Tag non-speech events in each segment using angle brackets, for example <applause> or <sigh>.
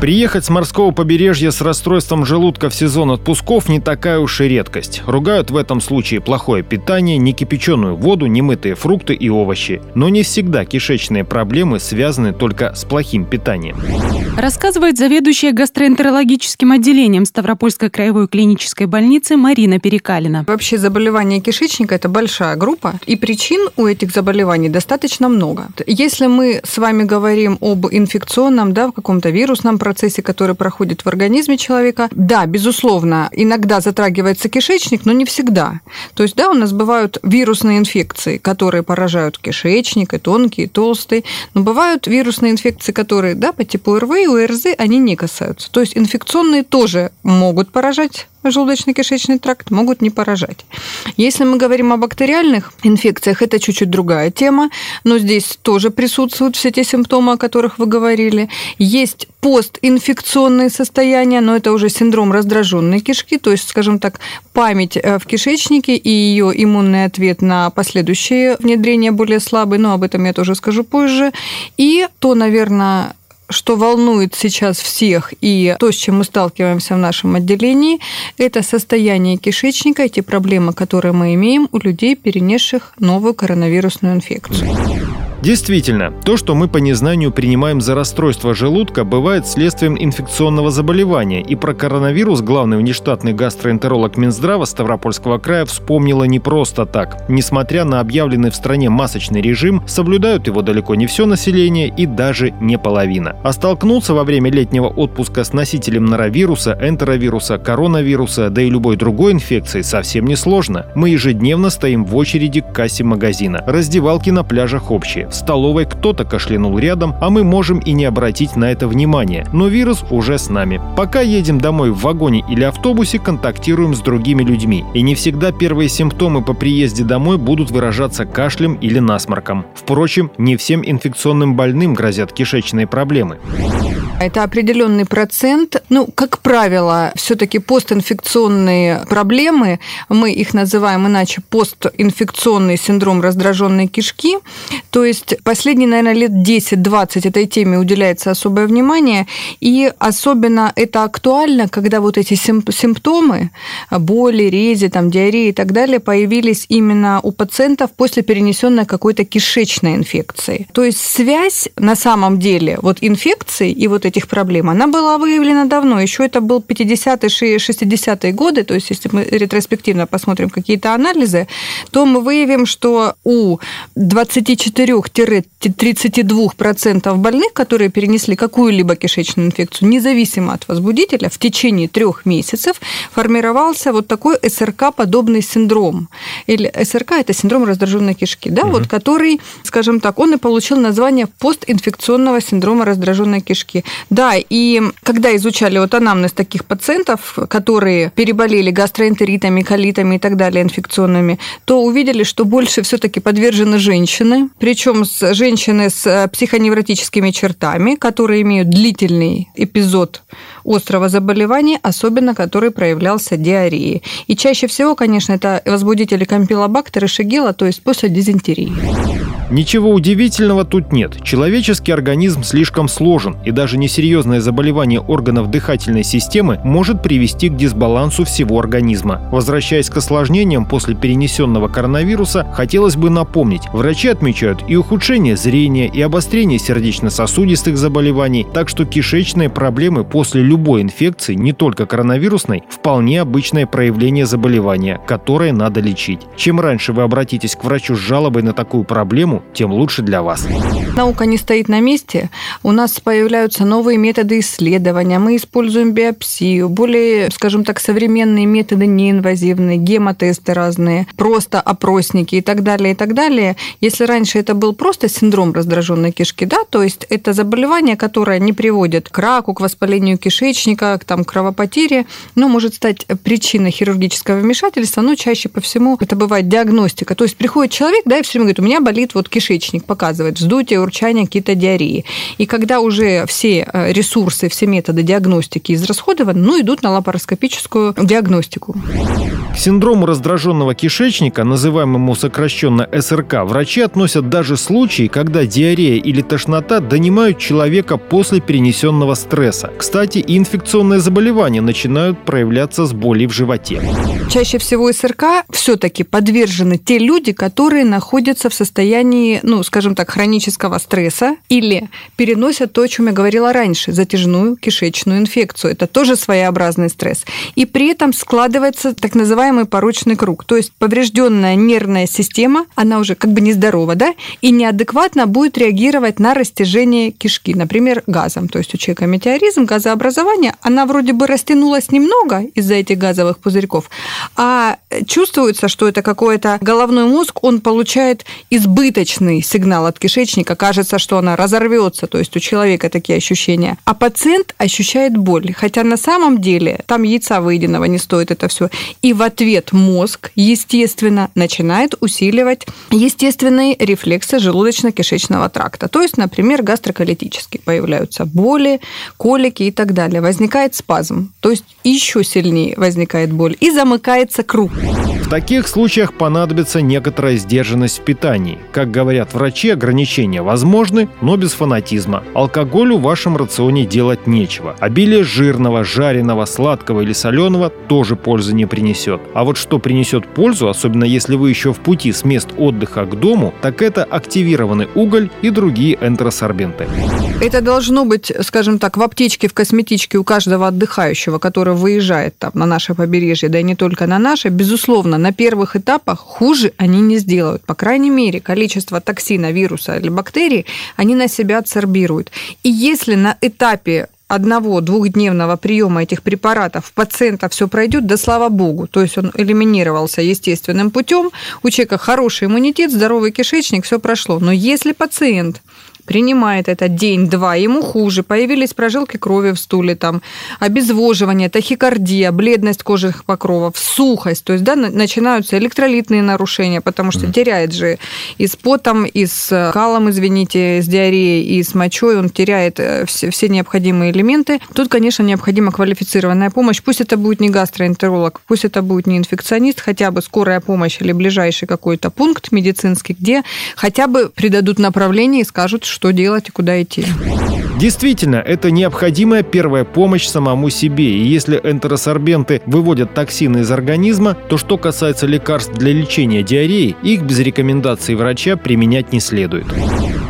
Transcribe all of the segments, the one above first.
Приехать с морского побережья с расстройством желудка в сезон отпусков не такая уж и редкость. Ругают в этом случае плохое питание, некипяченую воду, немытые фрукты и овощи. Но не всегда кишечные проблемы связаны только с плохим питанием. Рассказывает заведующая гастроэнтерологическим отделением Ставропольской краевой клинической больницы Марина Перекалина. Вообще заболевания кишечника – это большая группа, и причин у этих заболеваний достаточно много. Если мы с вами говорим об инфекционном, да, в каком-то вирусном процессе, который проходит в организме человека. Да, безусловно, иногда затрагивается кишечник, но не всегда. То есть, да, у нас бывают вирусные инфекции, которые поражают кишечник, и тонкий, и толстый. Но бывают вирусные инфекции, которые, да, по типу РВИ, у РЗ они не касаются. То есть, инфекционные тоже могут поражать желудочно-кишечный тракт могут не поражать. Если мы говорим о бактериальных инфекциях, это чуть-чуть другая тема, но здесь тоже присутствуют все те симптомы, о которых вы говорили. Есть постинфекционные состояния, но это уже синдром раздраженной кишки, то есть, скажем так, память э, в кишечнике и ее иммунный ответ на последующее внедрение более слабый, но об этом я тоже скажу позже. И то, наверное, что волнует сейчас всех и то, с чем мы сталкиваемся в нашем отделении, это состояние кишечника, эти проблемы, которые мы имеем у людей, перенесших новую коронавирусную инфекцию. Действительно, то, что мы по незнанию принимаем за расстройство желудка, бывает следствием инфекционного заболевания, и про коронавирус главный внештатный гастроэнтеролог Минздрава Ставропольского края вспомнила не просто так. Несмотря на объявленный в стране масочный режим, соблюдают его далеко не все население и даже не половина. А столкнуться во время летнего отпуска с носителем норовируса, энтеровируса, коронавируса, да и любой другой инфекции совсем не сложно. Мы ежедневно стоим в очереди к кассе магазина. Раздевалки на пляжах общие в столовой кто-то кашлянул рядом, а мы можем и не обратить на это внимание. Но вирус уже с нами. Пока едем домой в вагоне или автобусе, контактируем с другими людьми. И не всегда первые симптомы по приезде домой будут выражаться кашлем или насморком. Впрочем, не всем инфекционным больным грозят кишечные проблемы. Это определенный процент. Ну, как правило, все-таки постинфекционные проблемы, мы их называем иначе постинфекционный синдром раздраженной кишки. То есть последние, наверное, лет 10-20 этой теме уделяется особое внимание. И особенно это актуально, когда вот эти симптомы, боли, рези, там, диареи и так далее, появились именно у пациентов после перенесенной какой-то кишечной инфекции. То есть связь на самом деле вот инфекции и вот этих проблем, она была выявлена давно. Еще это был 50-е, 60-е годы. То есть, если мы ретроспективно посмотрим какие-то анализы, то мы выявим, что у 24-32% больных, которые перенесли какую-либо кишечную инфекцию, независимо от возбудителя, в течение трех месяцев формировался вот такой СРК-подобный синдром. Или СРК – это синдром раздраженной кишки, да, угу. вот который, скажем так, он и получил название постинфекционного синдрома раздраженной кишки. Да, и когда изучали вот анамнез таких пациентов, которые переболели гастроэнтеритами, колитами и так далее инфекционными, то увидели, что больше все-таки подвержены женщины, причем женщины с психоневротическими чертами, которые имеют длительный эпизод острого заболевания, особенно который проявлялся диареей. И чаще всего, конечно, это возбудители кампилобактера шигела, то есть после дизентерии. Ничего удивительного тут нет. Человеческий организм слишком сложен, и даже несерьезное заболевание органов дыхательной системы может привести к дисбалансу всего организма. Возвращаясь к осложнениям после перенесенного коронавируса, хотелось бы напомнить, врачи отмечают и ухудшение зрения, и обострение сердечно-сосудистых заболеваний, так что кишечные проблемы после любой инфекции, не только коронавирусной, вполне обычное проявление заболевания, которое надо лечить. Чем раньше вы обратитесь к врачу с жалобой на такую проблему, тем лучше для вас. Наука не стоит на месте. У нас появляются новые методы исследования. Мы используем биопсию, более, скажем так, современные методы неинвазивные, гемотесты разные, просто опросники и так далее, и так далее. Если раньше это был просто синдром раздраженной кишки, да, то есть это заболевание, которое не приводит к раку, к воспалению кишечника, к там, кровопотере, но может стать причиной хирургического вмешательства, но чаще по всему это бывает диагностика. То есть приходит человек, да, и все время говорит, у меня болит вот вот кишечник показывает вздутие, урчание, какие-то диареи. И когда уже все э, ресурсы, все методы диагностики израсходованы, ну, идут на лапароскопическую диагностику. К синдрому раздраженного кишечника, называемому сокращенно СРК, врачи относят даже случаи, когда диарея или тошнота донимают человека после перенесенного стресса. Кстати, и инфекционные заболевания начинают проявляться с болью в животе. Чаще всего СРК все-таки подвержены те люди, которые находятся в состоянии, ну, скажем так, хронического стресса или переносят то, о чем я говорила раньше, затяжную кишечную инфекцию. Это тоже своеобразный стресс. И при этом складывается так называемый порочный круг. То есть поврежденная нервная система, она уже как бы нездорова, да, и неадекватно будет реагировать на растяжение кишки, например, газом. То есть у человека метеоризм, газообразование, она вроде бы растянулась немного из-за этих газовых пузырьков, а чувствуется, что это какой-то головной мозг, он получает избыточный сигнал от кишечника, кажется, что она разорвется, то есть у человека такие ощущения. А пациент ощущает боль, хотя на самом деле там яйца выеденного не стоит это все. И в ответ мозг, естественно, начинает усиливать естественные рефлексы желудочно-кишечного тракта. То есть, например, гастроколитические появляются боли, колики и так далее. Возникает спазм, то есть еще сильнее возникает боль и замыкается круг. В таких случаях понадобится некоторая сдержанность в питании. Как говорят врачи, ограничения возможны, но без фанатизма. Алкоголю в вашем рационе делать нечего. Обилие жирного, жареного, сладкого или соленого тоже пользы не принесет. А вот что принесет пользу, особенно если вы еще в пути с мест отдыха к дому, так это активированный уголь и другие энтеросорбенты. Это должно быть, скажем так, в аптечке, в косметичке у каждого отдыхающего, который выезжает там на наше побережье, да и не только на наше. Безусловно, на первых этапах хуже они не сделают. По крайней мере, количество токсина, вируса или бактерий они на себя адсорбируют. И если на этапе одного-двухдневного приема этих препаратов пациента все пройдет, да слава богу. То есть он элиминировался естественным путем, у человека хороший иммунитет, здоровый кишечник, все прошло. Но если пациент принимает это день-два, ему хуже, появились прожилки крови в стуле, там, обезвоживание, тахикардия, бледность кожных покровов, сухость, то есть, да, начинаются электролитные нарушения, потому что теряет же и с потом, и с э, калом, извините, с диареей, и с мочой, он теряет э, все, все необходимые элементы. Тут, конечно, необходима квалифицированная помощь. Пусть это будет не гастроэнтеролог, пусть это будет не инфекционист, хотя бы скорая помощь или ближайший какой-то пункт медицинский, где хотя бы придадут направление и скажут, что делать и куда идти. Действительно, это необходимая первая помощь самому себе. И если энтеросорбенты выводят токсины из организма, то что касается лекарств для лечения диареи, их без рекомендации врача применять не следует.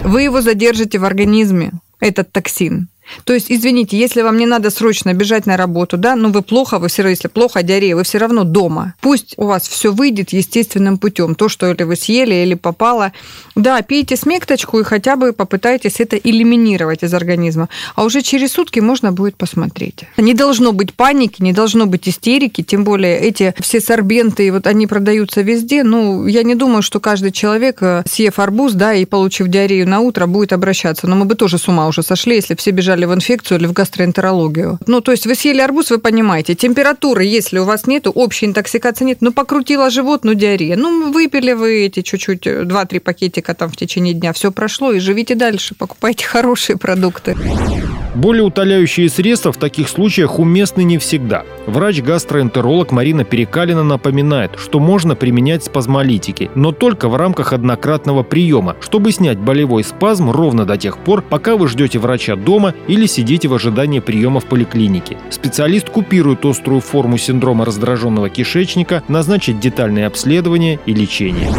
Вы его задержите в организме, этот токсин. То есть, извините, если вам не надо срочно бежать на работу, да, ну вы плохо, вы все равно, если плохо, диарея, вы все равно дома. Пусть у вас все выйдет естественным путем. То, что или вы съели, или попало. Да, пейте смекточку и хотя бы попытайтесь это элиминировать из организма. А уже через сутки можно будет посмотреть. Не должно быть паники, не должно быть истерики, тем более эти все сорбенты, вот они продаются везде. Ну, я не думаю, что каждый человек, э, съев арбуз, да, и получив диарею на утро, будет обращаться. Но мы бы тоже с ума уже сошли, если все бежали в инфекцию или в гастроэнтерологию. Ну, то есть вы съели арбуз, вы понимаете, температуры, если у вас нету, общей интоксикации нет, ну, покрутила живот, ну, диарея. Ну, выпили вы эти чуть-чуть, 2-3 пакетика там в течение дня, все прошло, и живите дальше, покупайте <laughs> хорошие продукты. Более утоляющие средства в таких случаях уместны не всегда. Врач-гастроэнтеролог Марина Перекалина напоминает, что можно применять спазмолитики, но только в рамках однократного приема, чтобы снять болевой спазм ровно до тех пор, пока вы ждете врача дома или сидите в ожидании приема в поликлинике. Специалист купирует острую форму синдрома раздраженного кишечника, назначит детальное обследование и лечение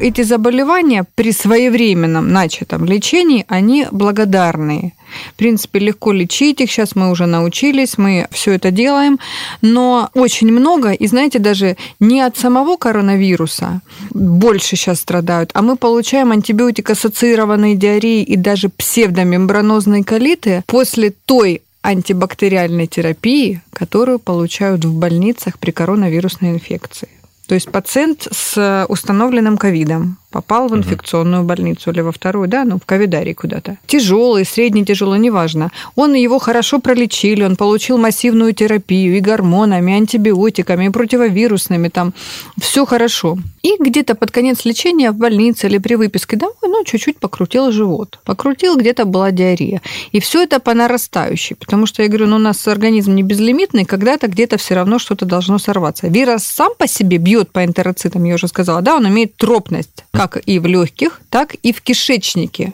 эти заболевания при своевременном начатом лечении, они благодарные. В принципе, легко лечить их, сейчас мы уже научились, мы все это делаем, но очень много, и знаете, даже не от самого коронавируса больше сейчас страдают, а мы получаем антибиотик-ассоциированные диареи и даже псевдомембранозные колиты после той антибактериальной терапии, которую получают в больницах при коронавирусной инфекции. То есть пациент с установленным ковидом попал в инфекционную больницу или во вторую, да, ну, в ковидарий куда-то. Тяжелый, средний, тяжелый, неважно. Он его хорошо пролечили, он получил массивную терапию и гормонами, и антибиотиками, и противовирусными, там, все хорошо. И где-то под конец лечения в больнице или при выписке домой, ну, чуть-чуть покрутил живот. Покрутил, где-то была диарея. И все это по нарастающей, потому что, я говорю, ну, у нас организм не безлимитный, когда-то где-то все равно что-то должно сорваться. Вирус сам по себе бьет по энтероцитам, я уже сказала, да, он имеет тропность как и в легких, так и в кишечнике.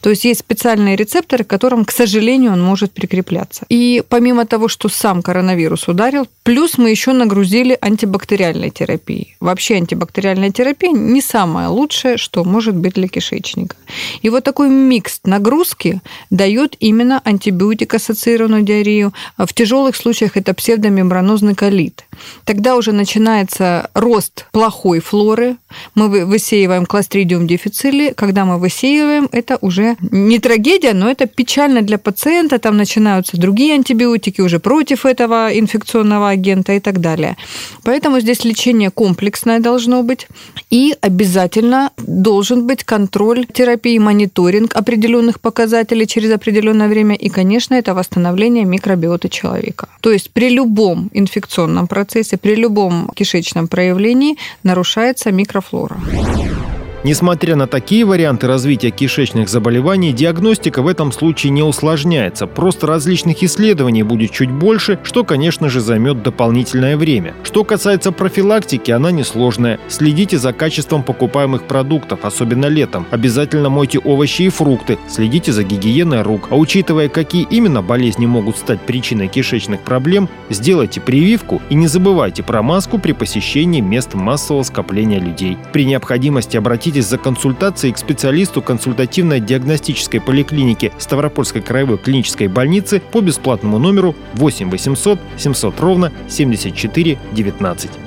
То есть есть специальные рецепторы, к которым, к сожалению, он может прикрепляться. И помимо того, что сам коронавирус ударил, плюс мы еще нагрузили антибактериальной терапией. Вообще антибактериальная терапия не самое лучшее, что может быть для кишечника. И вот такой микс нагрузки дает именно антибиотик-ассоциированную диарею. В тяжелых случаях это псевдомембранозный колит. Тогда уже начинается рост плохой флоры. Мы высеиваем кластридиум дефицили. Когда мы высеиваем, это уже не трагедия, но это печально для пациента. Там начинаются другие антибиотики уже против этого инфекционного агента и так далее. Поэтому здесь лечение комплексное должно быть. И обязательно должен быть контроль терапии, мониторинг определенных показателей через определенное время. И, конечно, это восстановление микробиоты человека. То есть при любом инфекционном процессе, при любом кишечном проявлении нарушается микрофлора. Несмотря на такие варианты развития кишечных заболеваний, диагностика в этом случае не усложняется. Просто различных исследований будет чуть больше, что, конечно же, займет дополнительное время. Что касается профилактики, она несложная. Следите за качеством покупаемых продуктов, особенно летом. Обязательно мойте овощи и фрукты. Следите за гигиеной рук. А учитывая, какие именно болезни могут стать причиной кишечных проблем, сделайте прививку и не забывайте про маску при посещении мест массового скопления людей. При необходимости обратитесь обратитесь за консультацией к специалисту консультативно-диагностической поликлиники Ставропольской краевой клинической больницы по бесплатному номеру 8 800 700 ровно 74 19.